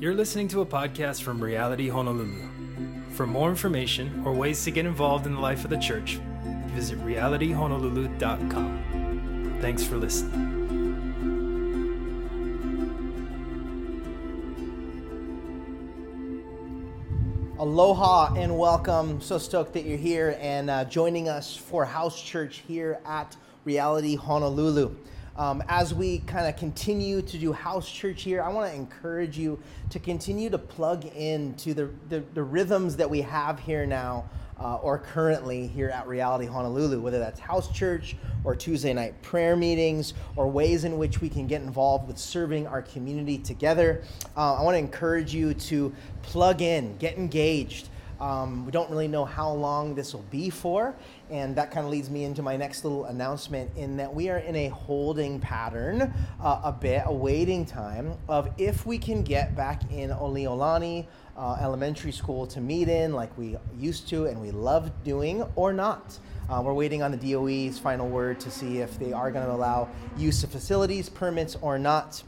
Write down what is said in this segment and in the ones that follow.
You're listening to a podcast from Reality Honolulu. For more information or ways to get involved in the life of the church, visit realityhonolulu.com. Thanks for listening. Aloha and welcome. So stoked that you're here and uh, joining us for house church here at Reality Honolulu. Um, as we kind of continue to do house church here, I want to encourage you to continue to plug in to the, the, the rhythms that we have here now uh, or currently here at Reality Honolulu, whether that's house church or Tuesday night prayer meetings or ways in which we can get involved with serving our community together. Uh, I want to encourage you to plug in, get engaged. Um, we don't really know how long this will be for, and that kind of leads me into my next little announcement in that we are in a holding pattern uh, a bit, a waiting time of if we can get back in Aliiolani uh, Elementary School to meet in like we used to and we love doing or not. Uh, we're waiting on the DOE's final word to see if they are going to allow use of facilities permits or not.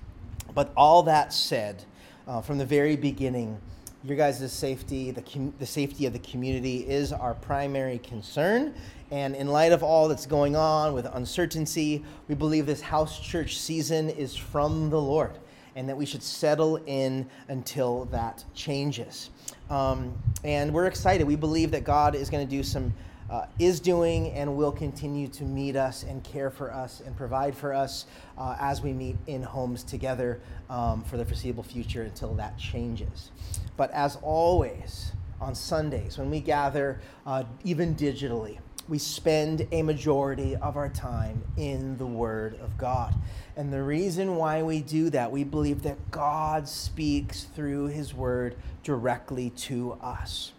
But all that said, uh, from the very beginning, your guys' safety, the, com- the safety of the community is our primary concern. And in light of all that's going on with uncertainty, we believe this house church season is from the Lord and that we should settle in until that changes. Um, and we're excited. We believe that God is going to do some uh, is doing and will continue to meet us and care for us and provide for us uh, as we meet in homes together um, for the foreseeable future until that changes. But as always, on Sundays, when we gather, uh, even digitally, we spend a majority of our time in the Word of God. And the reason why we do that, we believe that God speaks through His Word directly to us.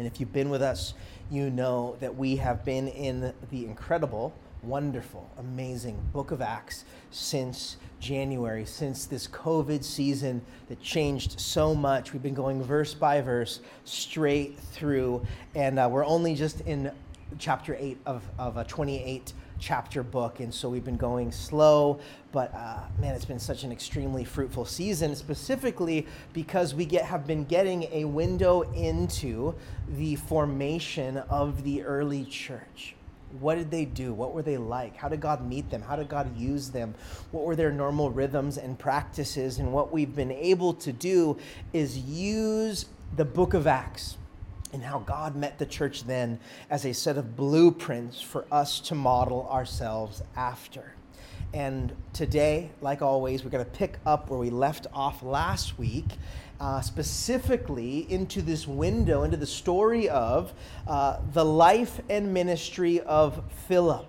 And if you've been with us, you know that we have been in the incredible, wonderful, amazing book of Acts since January, since this COVID season that changed so much. We've been going verse by verse straight through, and uh, we're only just in chapter 8 of, of a 28 chapter book. And so we've been going slow, but uh, man, it's been such an extremely fruitful season, specifically because we get, have been getting a window into the formation of the early church. What did they do? What were they like? How did God meet them? How did God use them? What were their normal rhythms and practices? And what we've been able to do is use the book of Acts and how God met the church then as a set of blueprints for us to model ourselves after. And today, like always, we're going to pick up where we left off last week, uh, specifically into this window, into the story of uh, the life and ministry of Philip.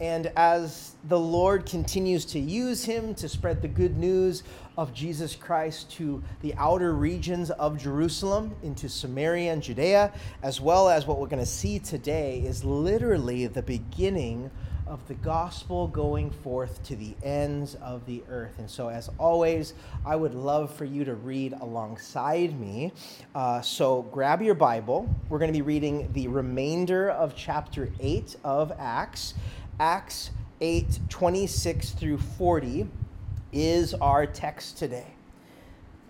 And as the Lord continues to use him to spread the good news of Jesus Christ to the outer regions of Jerusalem, into Samaria and Judea, as well as what we're going to see today is literally the beginning of the gospel going forth to the ends of the earth. And so, as always, I would love for you to read alongside me. Uh, so, grab your Bible. We're going to be reading the remainder of chapter 8 of Acts. Acts 8 26 through 40 is our text today.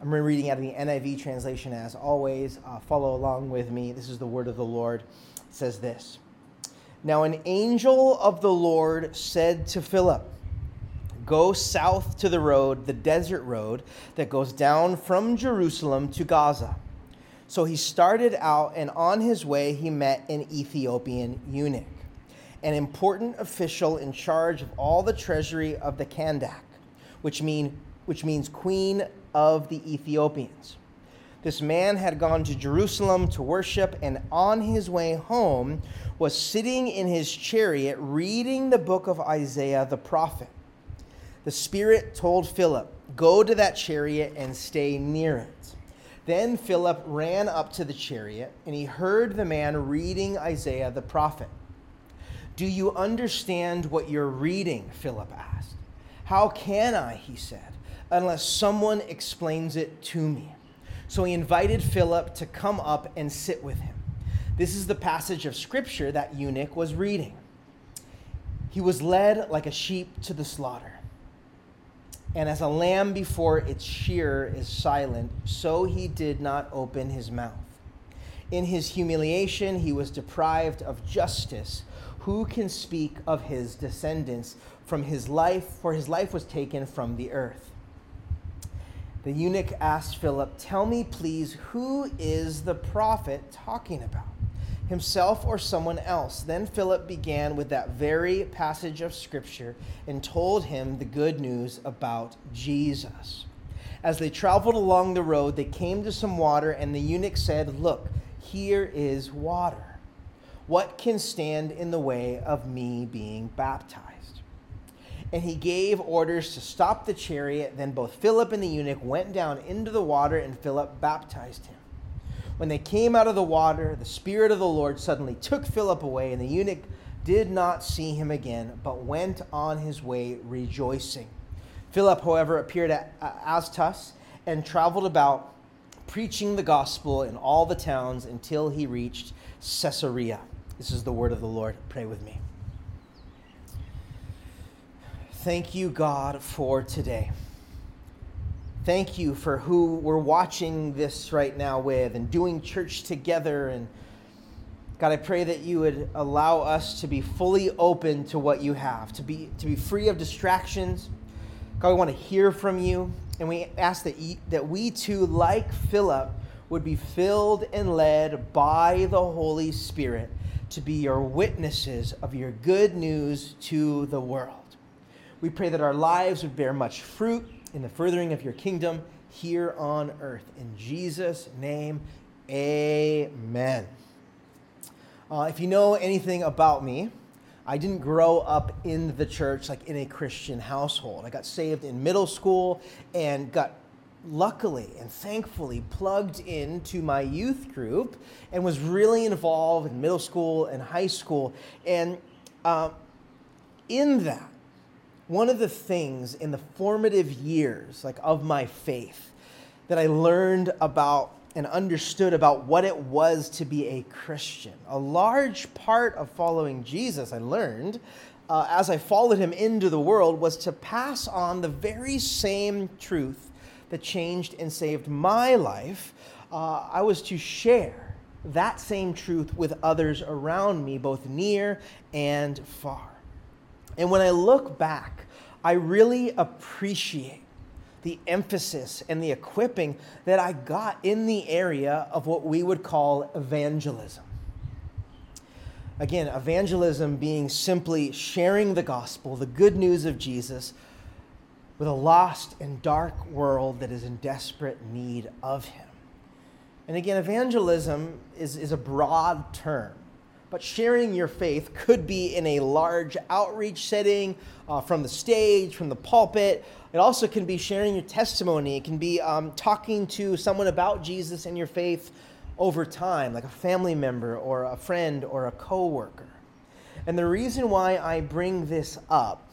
I'm reading out of the NIV translation as always. Uh, follow along with me. This is the word of the Lord. It says this Now, an angel of the Lord said to Philip, Go south to the road, the desert road that goes down from Jerusalem to Gaza. So he started out, and on his way, he met an Ethiopian eunuch an important official in charge of all the treasury of the Kandake, which, mean, which means queen of the Ethiopians. This man had gone to Jerusalem to worship, and on his way home was sitting in his chariot reading the book of Isaiah the prophet. The Spirit told Philip, Go to that chariot and stay near it. Then Philip ran up to the chariot, and he heard the man reading Isaiah the prophet. Do you understand what you're reading? Philip asked. How can I, he said, unless someone explains it to me? So he invited Philip to come up and sit with him. This is the passage of scripture that eunuch was reading. He was led like a sheep to the slaughter, And as a lamb before its shearer is silent, so he did not open his mouth. In his humiliation, he was deprived of justice. Who can speak of his descendants from his life? For his life was taken from the earth. The eunuch asked Philip, Tell me, please, who is the prophet talking about? Himself or someone else? Then Philip began with that very passage of Scripture and told him the good news about Jesus. As they traveled along the road, they came to some water, and the eunuch said, Look, here is water. What can stand in the way of me being baptized? And he gave orders to stop the chariot. Then both Philip and the eunuch went down into the water, and Philip baptized him. When they came out of the water, the Spirit of the Lord suddenly took Philip away, and the eunuch did not see him again, but went on his way rejoicing. Philip, however, appeared at uh, Azotus and traveled about preaching the gospel in all the towns until he reached Caesarea. This is the word of the Lord. Pray with me. Thank you, God, for today. Thank you for who we're watching this right now with and doing church together. And God, I pray that you would allow us to be fully open to what you have, to be, to be free of distractions. God, we want to hear from you. And we ask that, you, that we too, like Philip, would be filled and led by the Holy Spirit to be your witnesses of your good news to the world. We pray that our lives would bear much fruit in the furthering of your kingdom here on earth. In Jesus' name, amen. Uh, if you know anything about me, I didn't grow up in the church like in a Christian household. I got saved in middle school and got luckily and thankfully plugged into my youth group and was really involved in middle school and high school. And uh, in that, one of the things in the formative years like of my faith that I learned about and understood about what it was to be a Christian. A large part of following Jesus, I learned, uh, as I followed him into the world, was to pass on the very same truth that changed and saved my life. Uh, I was to share that same truth with others around me, both near and far. And when I look back, I really appreciate the emphasis and the equipping that I got in the area of what we would call evangelism. Again, evangelism being simply sharing the gospel, the good news of Jesus, with a lost and dark world that is in desperate need of him. And again, evangelism is, is a broad term. But sharing your faith could be in a large outreach setting, uh, from the stage, from the pulpit. It also can be sharing your testimony. It can be um, talking to someone about Jesus and your faith over time, like a family member or a friend or a coworker. And the reason why I bring this up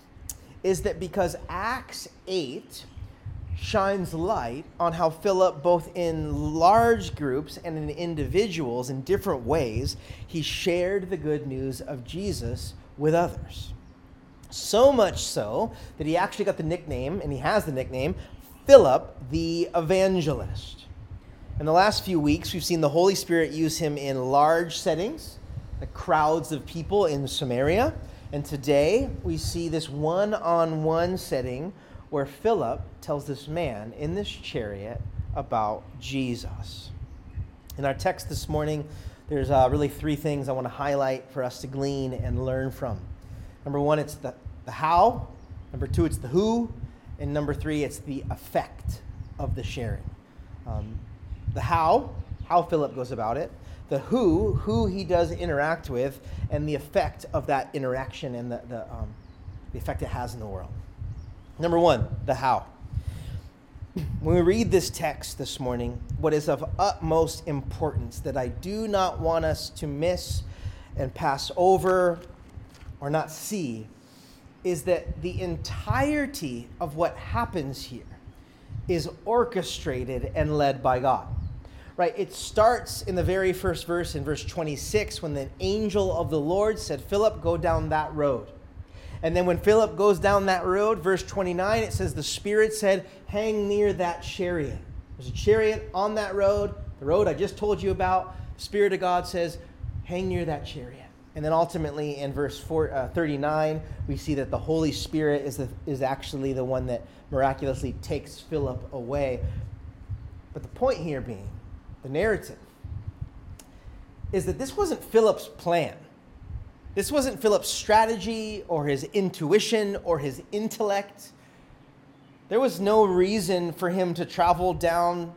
is that because Acts 8 shines light on how Philip, both in large groups and in individuals in different ways, he shared the good news of Jesus with others. So much so that he actually got the nickname, and he has the nickname, Philip the Evangelist. In the last few weeks, we've seen the Holy Spirit use him in large settings, the crowds of people in Samaria. And today, we see this one on one setting where Philip tells this man in this chariot about Jesus. In our text this morning, there's uh, really three things I want to highlight for us to glean and learn from. Number one, it's the, the how. Number two, it's the who. And number three, it's the effect of the sharing. Um, the how, how Philip goes about it. The who, who he does interact with, and the effect of that interaction and the, the, um, the effect it has in the world. Number one, the how. When we read this text this morning, what is of utmost importance that I do not want us to miss and pass over or not see is that the entirety of what happens here is orchestrated and led by God. Right? It starts in the very first verse, in verse 26, when the angel of the Lord said, Philip, go down that road. And then when Philip goes down that road, verse 29, it says, The Spirit said, Hang near that chariot. There's a chariot on that road, the road I just told you about. Spirit of God says, Hang near that chariot. And then ultimately in verse four, uh, 39, we see that the Holy Spirit is, the, is actually the one that miraculously takes Philip away. But the point here being, the narrative, is that this wasn't Philip's plan. This wasn't Philip's strategy or his intuition or his intellect. There was no reason for him to travel down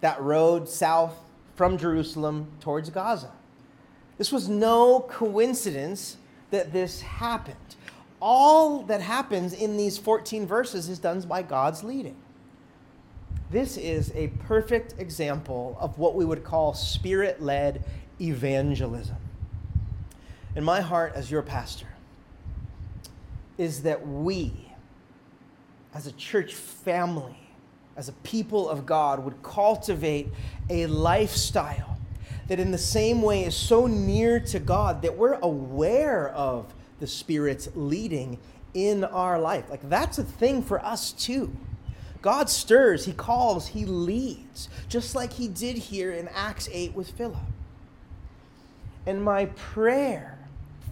that road south from Jerusalem towards Gaza. This was no coincidence that this happened. All that happens in these 14 verses is done by God's leading. This is a perfect example of what we would call spirit led evangelism. And my heart, as your pastor, is that we, as a church family, as a people of God, would cultivate a lifestyle that, in the same way, is so near to God that we're aware of the Spirit's leading in our life. Like, that's a thing for us too. God stirs, He calls, He leads, just like He did here in Acts 8 with Philip. And my prayer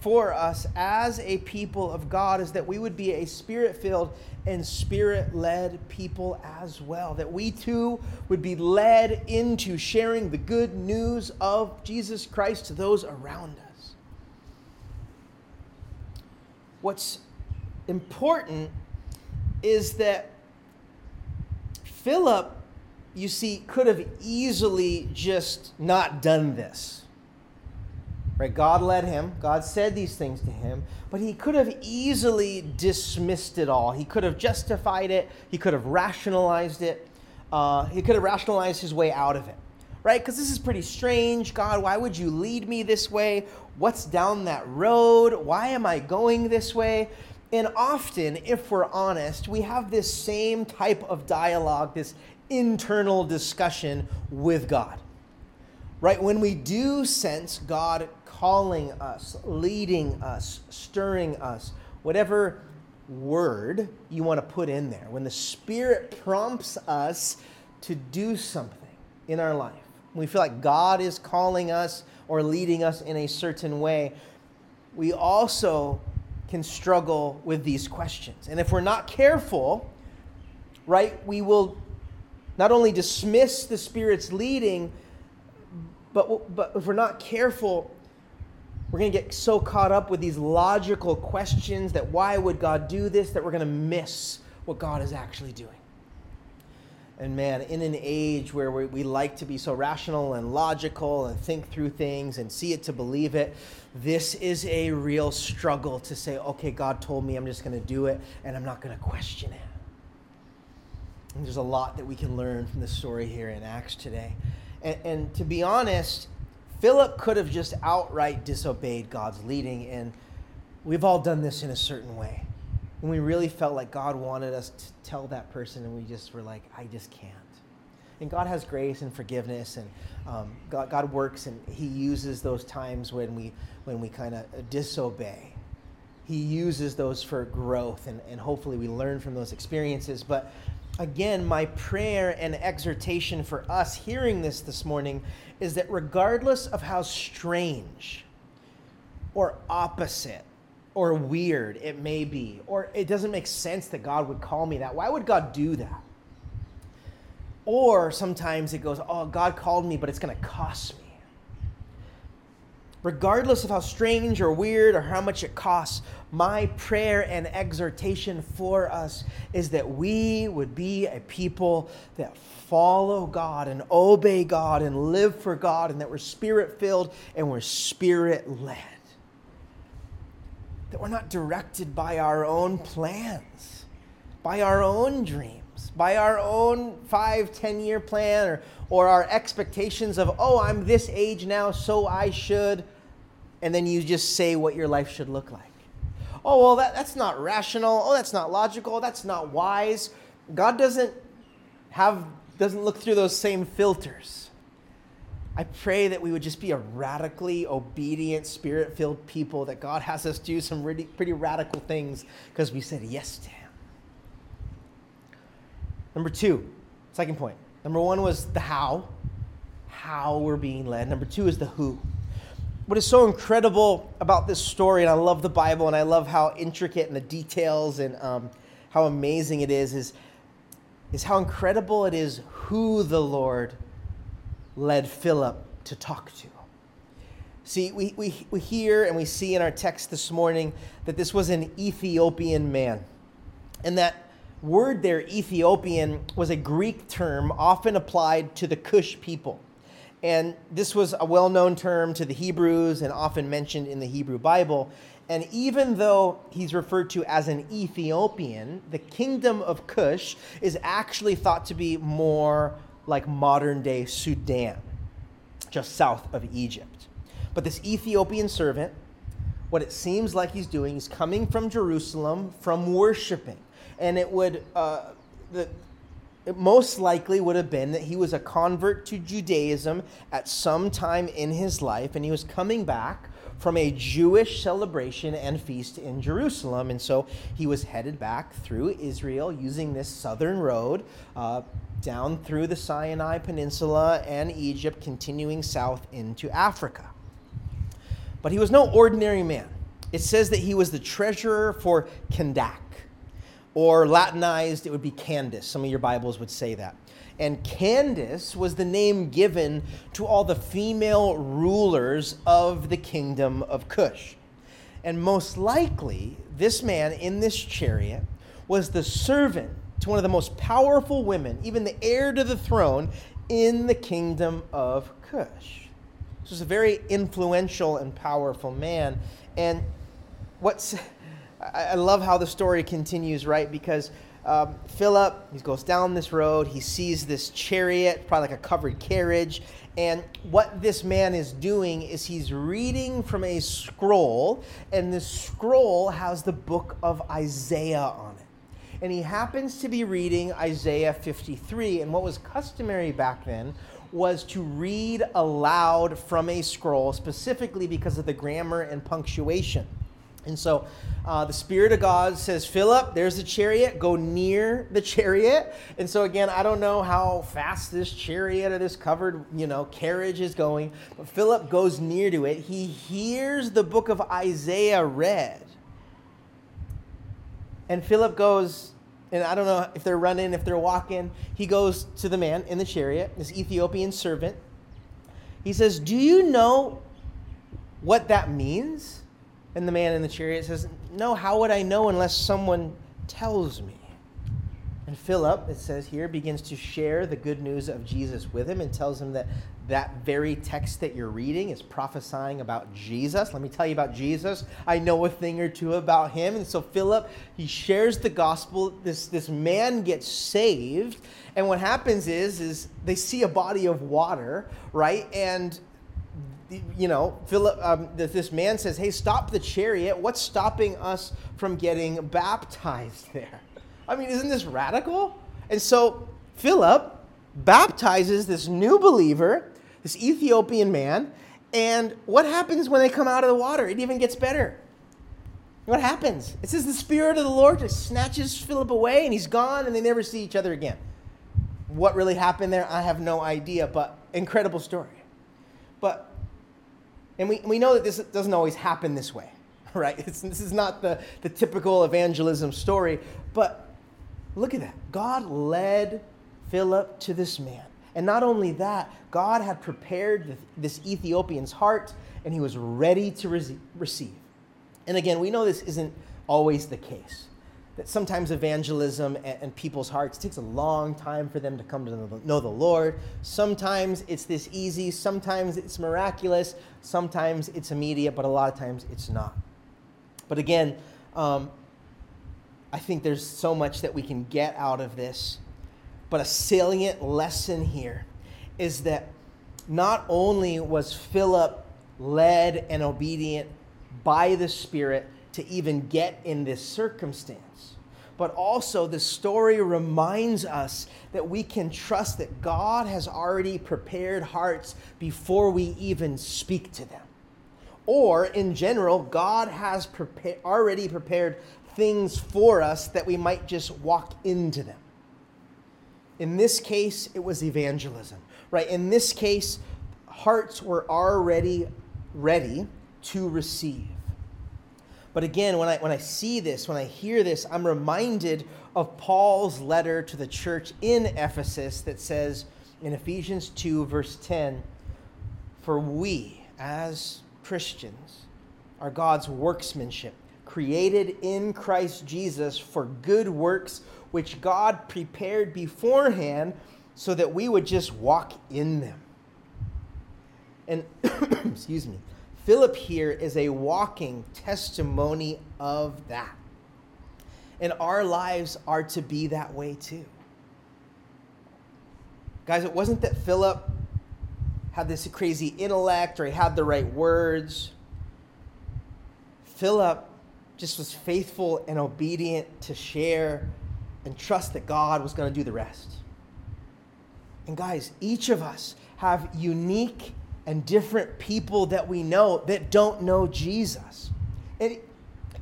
for us as a people of God is that we would be a spirit filled and spirit led people as well. That we too would be led into sharing the good news of Jesus Christ to those around us. What's important is that Philip, you see, could have easily just not done this. Right? God led him. God said these things to him, but he could have easily dismissed it all. He could have justified it. He could have rationalized it. Uh, he could have rationalized his way out of it. Right? Because this is pretty strange. God, why would you lead me this way? What's down that road? Why am I going this way? And often, if we're honest, we have this same type of dialogue, this internal discussion with God. Right? When we do sense God calling us, leading us, stirring us, whatever word you want to put in there. When the Spirit prompts us to do something in our life, we feel like God is calling us or leading us in a certain way, we also can struggle with these questions. And if we're not careful, right, we will not only dismiss the Spirit's leading, but, but if we're not careful, we're going to get so caught up with these logical questions that why would God do this that we're going to miss what God is actually doing. And man, in an age where we, we, like to be so rational and logical and think through things and see it to believe it, this is a real struggle to say, okay, God told me I'm just going to do it and I'm not going to question it. And there's a lot that we can learn from the story here in Acts today. And, and to be honest, Philip could have just outright disobeyed God's leading, and we've all done this in a certain way. When we really felt like God wanted us to tell that person, and we just were like, I just can't. And God has grace and forgiveness, and um, God, God works, and He uses those times when we when we kind of disobey. He uses those for growth, and, and hopefully we learn from those experiences. But again, my prayer and exhortation for us hearing this this morning is that regardless of how strange or opposite or weird it may be, or it doesn't make sense that God would call me that, why would God do that? Or sometimes it goes, oh, God called me, but it's going to cost me regardless of how strange or weird or how much it costs, my prayer and exhortation for us is that we would be a people that follow God and obey God and live for God and that we're spirit filled and we're spirit led. That we're not directed by our own plans, by our own dreams, by our own five, ten year plan or, or our expectations of, oh, I'm this age now, so I should and then you just say what your life should look like. Oh, well, that, that's not rational. Oh, that's not logical. That's not wise. God doesn't have doesn't look through those same filters. I pray that we would just be a radically obedient, spirit filled people, that God has us do some really, pretty radical things because we said yes to Him. Number two, second point. Number one was the how, how we're being led. Number two is the who. What is so incredible about this story, and I love the Bible, and I love how intricate and the details and um, how amazing it is, is, is how incredible it is who the Lord led Philip to talk to. See, we, we, we hear and we see in our text this morning that this was an Ethiopian man. And that word there, Ethiopian, was a Greek term often applied to the Cush people. And this was a well known term to the Hebrews and often mentioned in the Hebrew Bible. And even though he's referred to as an Ethiopian, the kingdom of Cush is actually thought to be more like modern day Sudan, just south of Egypt. But this Ethiopian servant, what it seems like he's doing is coming from Jerusalem from worshiping. And it would, uh, the, it most likely would have been that he was a convert to Judaism at some time in his life, and he was coming back from a Jewish celebration and feast in Jerusalem. And so he was headed back through Israel using this southern road uh, down through the Sinai Peninsula and Egypt, continuing south into Africa. But he was no ordinary man. It says that he was the treasurer for Kandak, or Latinized, it would be Candace. Some of your Bibles would say that. And Candace was the name given to all the female rulers of the kingdom of Cush. And most likely, this man in this chariot was the servant to one of the most powerful women, even the heir to the throne in the kingdom of Cush. This was a very influential and powerful man. And what's, I love how the story continues, right? Because um, Philip, he goes down this road, he sees this chariot, probably like a covered carriage. And what this man is doing is he's reading from a scroll, and this scroll has the book of Isaiah on it and he happens to be reading Isaiah 53. And what was customary back then was to read aloud from a scroll, specifically because of the grammar and punctuation. And so uh, the Spirit of God says, Philip, there's the chariot, go near the chariot. And so again, I don't know how fast this chariot or this covered, you know, carriage is going, but Philip goes near to it. He hears the book of Isaiah read. And Philip goes, and I don't know if they're running, if they're walking. He goes to the man in the chariot, this Ethiopian servant. He says, Do you know what that means? And the man in the chariot says, No, how would I know unless someone tells me? And Philip, it says here, begins to share the good news of Jesus with him and tells him that that very text that you're reading is prophesying about Jesus. Let me tell you about Jesus. I know a thing or two about him. And so Philip, he shares the gospel. This, this man gets saved. And what happens is, is they see a body of water, right? And you know, Philip, um, this man says, "Hey, stop the chariot! What's stopping us from getting baptized there?" I mean, isn't this radical? And so Philip baptizes this new believer this Ethiopian man. And what happens when they come out of the water? It even gets better. What happens? It says the Spirit of the Lord just snatches Philip away and he's gone and they never see each other again. What really happened there, I have no idea, but incredible story. And we, we know that this doesn't always happen this way, right? It's, this is not the, the typical evangelism story, but look at that. God led Philip to this man. And not only that, God had prepared this Ethiopian's heart and he was ready to receive. And again, we know this isn't always the case. That sometimes evangelism and, people's hearts takes a long time for them to come to know the Lord. Sometimes it's this easy, sometimes it's miraculous, sometimes it's immediate, but a lot of times it's not. But again, um, I think there's so much that we can get out of this but a salient lesson here is that not only was Philip led and obedient by the Spirit to even get in this circumstance, but also the story reminds us that we can trust that God has already prepared hearts before we even speak to them. Or, in general, God has already prepared things for us that we might just walk into them. In this case, it was evangelism, right? In this case, hearts were already ready to receive. But again, when I, when I see this, when I hear this, I'm reminded of Paul's letter to the church in Ephesus that says in Ephesians 2, verse 10 For we, as Christians, are God's workmanship, created in Christ Jesus for good works, which God prepared beforehand so that we would just walk in them. And, excuse me, Philip here is a walking testimony of that. And our lives are to be that way too. Guys, it wasn't that Philip had this crazy intellect or he had the right words. Philip just was faithful and obedient to share and trust that God was going to do the rest. And guys, each of us have unique and different people that we know that don't know Jesus. And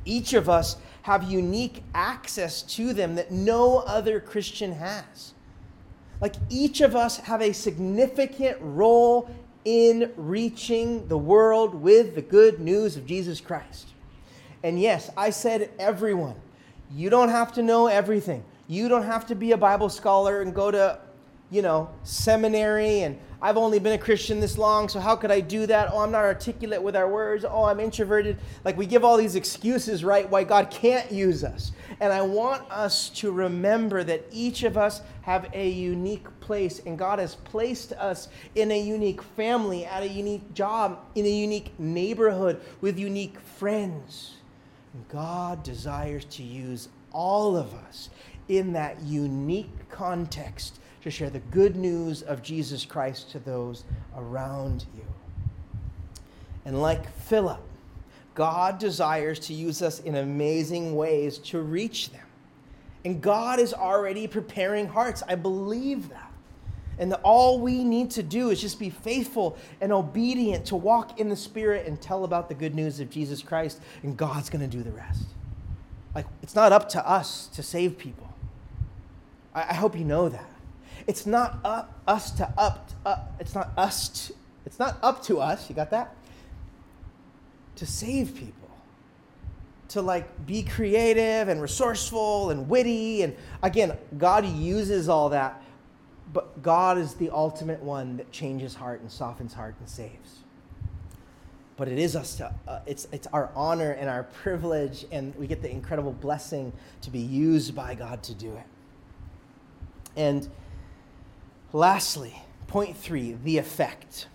each of us have unique access to them that no other Christian has. Like each of us have a significant role in reaching the world with the good news of Jesus Christ. And yes, I said everyone. You don't have to know everything. You don't have to be a Bible scholar and go to, you know, seminary and I've only been a Christian this long, so how could I do that? Oh, I'm not articulate with our words. Oh, I'm introverted. Like we give all these excuses, right, why God can't use us. And I want us to remember that each of us have a unique place, and God has placed us in a unique family, at a unique job, in a unique neighborhood, with unique friends. God desires to use all of us in that unique context to share the good news of Jesus Christ to those around you. And like Philip, God desires to use us in amazing ways to reach them. And God is already preparing hearts. I believe that. And that all we need to do is just be faithful and obedient to walk in the Spirit and tell about the good news of Jesus Christ, and God's going to do the rest. Like, it's not up to us to save people. I, I hope you know that. It's not up us to up, up it's not us to, it's not up to us, you got that? To save people. To like be creative and resourceful and witty and again, God uses all that, but God is the ultimate one that changes heart and softens heart and saves. But it is us to, uh, it's, it's our honor and our privilege, and we get the incredible blessing to be used by God to do it. And Lastly, point three, the effect.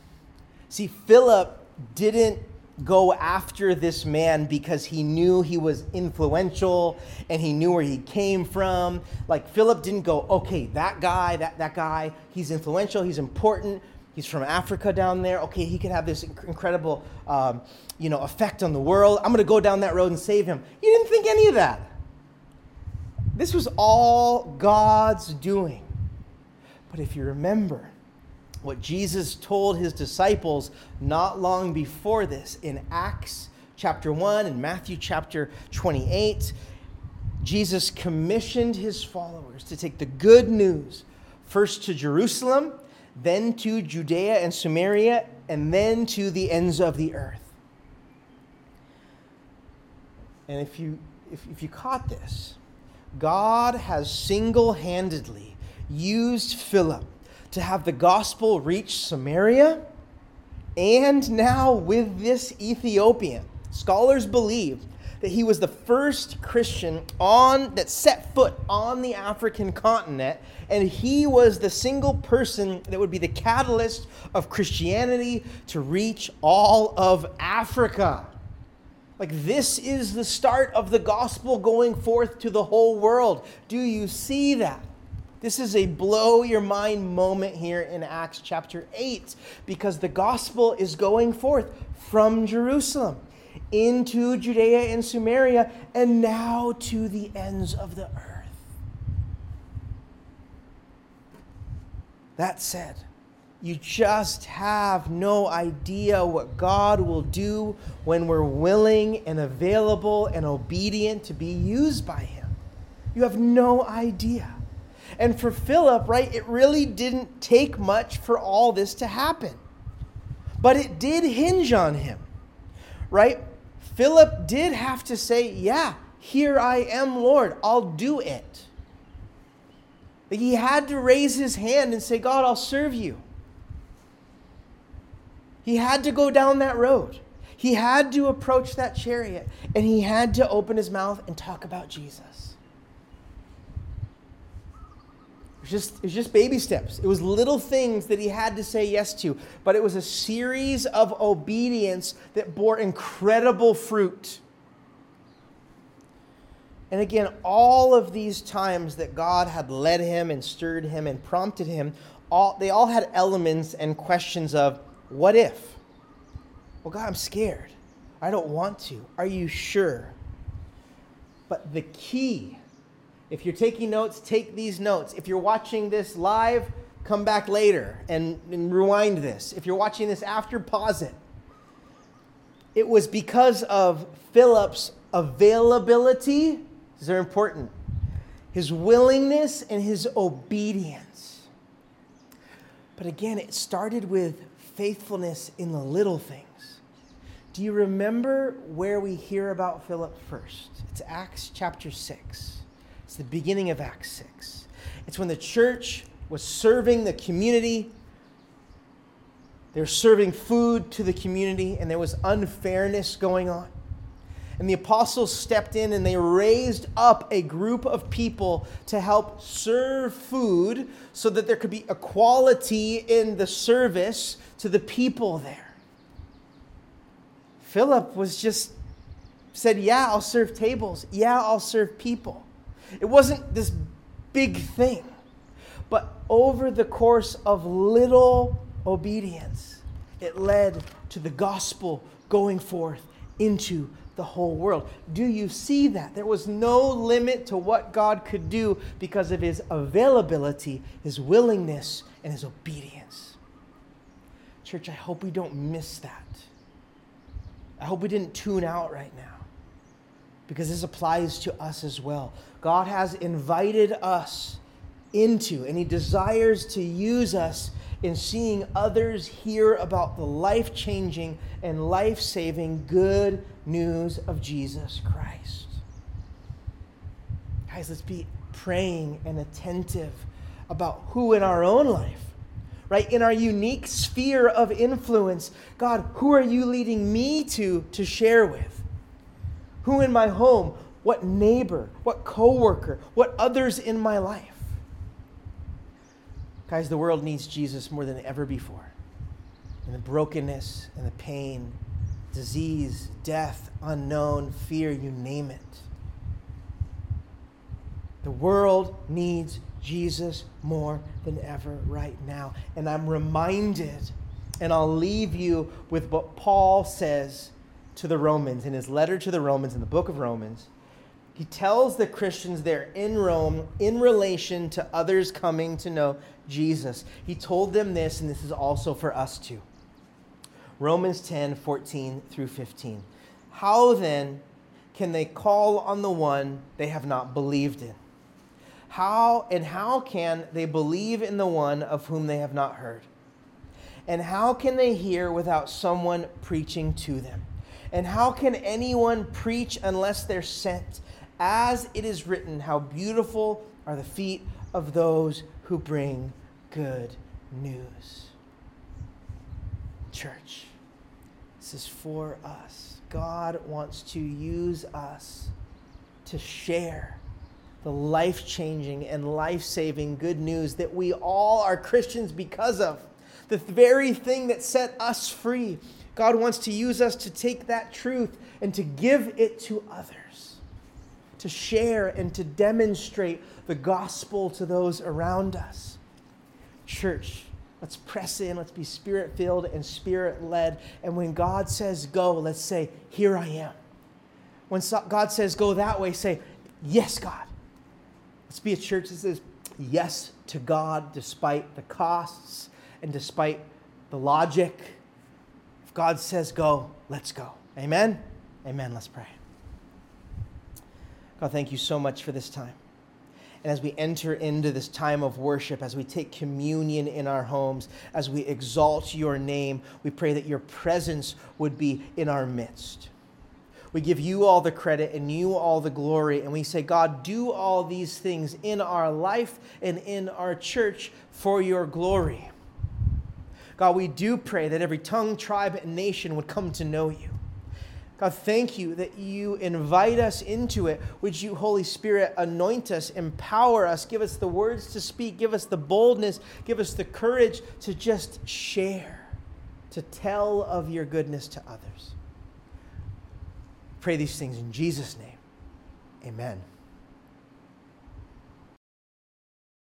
See, Philip didn't go after this man because he knew he was influential and he knew where he came from. Like Philip didn't go, okay, that guy, that, that guy, he's influential, he's important, he's from Africa down there. Okay, he could have this incredible, um, you know, effect on the world. I'm going to go down that road and save him. He didn't think any of that. This was all God's doing. But if you remember what Jesus told his disciples not long before this in Acts chapter 1 and Matthew chapter 28, Jesus commissioned his followers to take the good news first to Jerusalem, then to Judea and Samaria, and then to the ends of the earth. And if you, if, if you caught this, God has single handedly used Philip to have the gospel reach Samaria and now with this Ethiopian. Scholars believe that he was the first Christian on that set foot on the African continent and he was the single person that would be the catalyst of Christianity to reach all of Africa. Like, this is the start of the gospel going forth to the whole world. Do you see that? This is a blow your mind moment here in Acts chapter 8 because the gospel is going forth from Jerusalem. into Judea and Samaria, and now to the ends of the earth. That said, you just have no idea what God will do when we're willing and available and obedient to be used by Him. You have no idea. And for Philip, right, it really didn't take much for all this to happen. But it did hinge on him, right? Philip did have to say, Yeah, here I am, Lord, I'll do it. He had to raise his hand and say, God, I'll serve you. He had to go down that road. He had to approach that chariot and he had to open his mouth and talk about Jesus. It was just, it was just baby steps. It was little things that he had to say yes to, but it was a series of obedience that bore incredible fruit. And again, all of these times that God had led him and stirred him and prompted him, all, they all had elements and questions of what if? Well, God, I'm scared. I don't want to. Are you sure? But the key, if you're taking notes, take these notes. If you're watching this live, come back later and, and rewind this. If you're watching this after, pause it. It was because of Philip's availability these are important. His willingness and his obedience. But again, it started with faithfulness in the little things. Do you remember where we hear about Philip first? It's Acts chapter 6. It's the beginning of Acts 6. It's when the church was serving the community. They were serving food to the community, and there was unfairness going on. And the apostles stepped in and they raised up a group of people to help serve food so that there could be equality in the service to the people there. Philip was just said, Yeah, I'll serve tables. Yeah, I'll serve people. It wasn't this big thing. But over the course of little obedience, it led to the gospel going forth into the whole world. Do you see that? There was no limit to what God could do because of his availability, his willingness, and his obedience. Church, I hope we don't miss that. I hope we didn't tune out right now because this applies to us as well. God has invited us into, and he desires to use us in seeing others hear about the life changing and life saving good news of Jesus Christ. Guys, let's be praying and attentive about who in our own life, right, in our unique sphere of influence, God, who are you leading me to to share with? Who in my home? What neighbor? What coworker? What others in my life? Guys, the world needs Jesus more than ever before. And the brokenness and the pain, disease, death, unknown, fear, you name it. The world needs Jesus more than ever right now. And I'm reminded, and I'll leave you with what Paul says to the Romans in his letter to the Romans in the book of Romans he tells the Christians there in Rome in relation to others coming to know Jesus. He told them this, and this is also for us too. Romans 10 14 through 15. How then can they call on the one they have not believed in? How and how can they believe in the one of whom they have not heard? And how can they hear without someone preaching to them? And how can anyone preach unless they're sent? As it is written, How beautiful are the feet of those who bring good news. Church, this is for us. God wants to use us to share the life changing and life saving good news that we all are Christians because of. The very thing that set us free. God wants to use us to take that truth and to give it to others to share and to demonstrate the gospel to those around us. Church, Let's press in. Let's be spirit filled and spirit led. And when God says go, let's say, Here I am. When God says go that way, say, Yes, God. Let's be a church that says yes to God despite the costs and despite the logic. If God says go, let's go. Amen? Amen. Let's pray. God, thank you so much for this time. And as we enter into this time of worship, as we take communion in our homes, as we exalt your name, we pray that your presence would be in our midst. We give you all the credit and you all the glory. And we say, God, do all these things in our life and in our church for your glory. God, we do pray that every tongue, tribe, and nation would come to know you. God, thank you that you invite us into it. Would you, Holy Spirit, anoint us, empower us, give us the words to speak, give us the boldness, give us the courage to just share, to tell of your goodness to others. Pray these things in Jesus' name. Amen.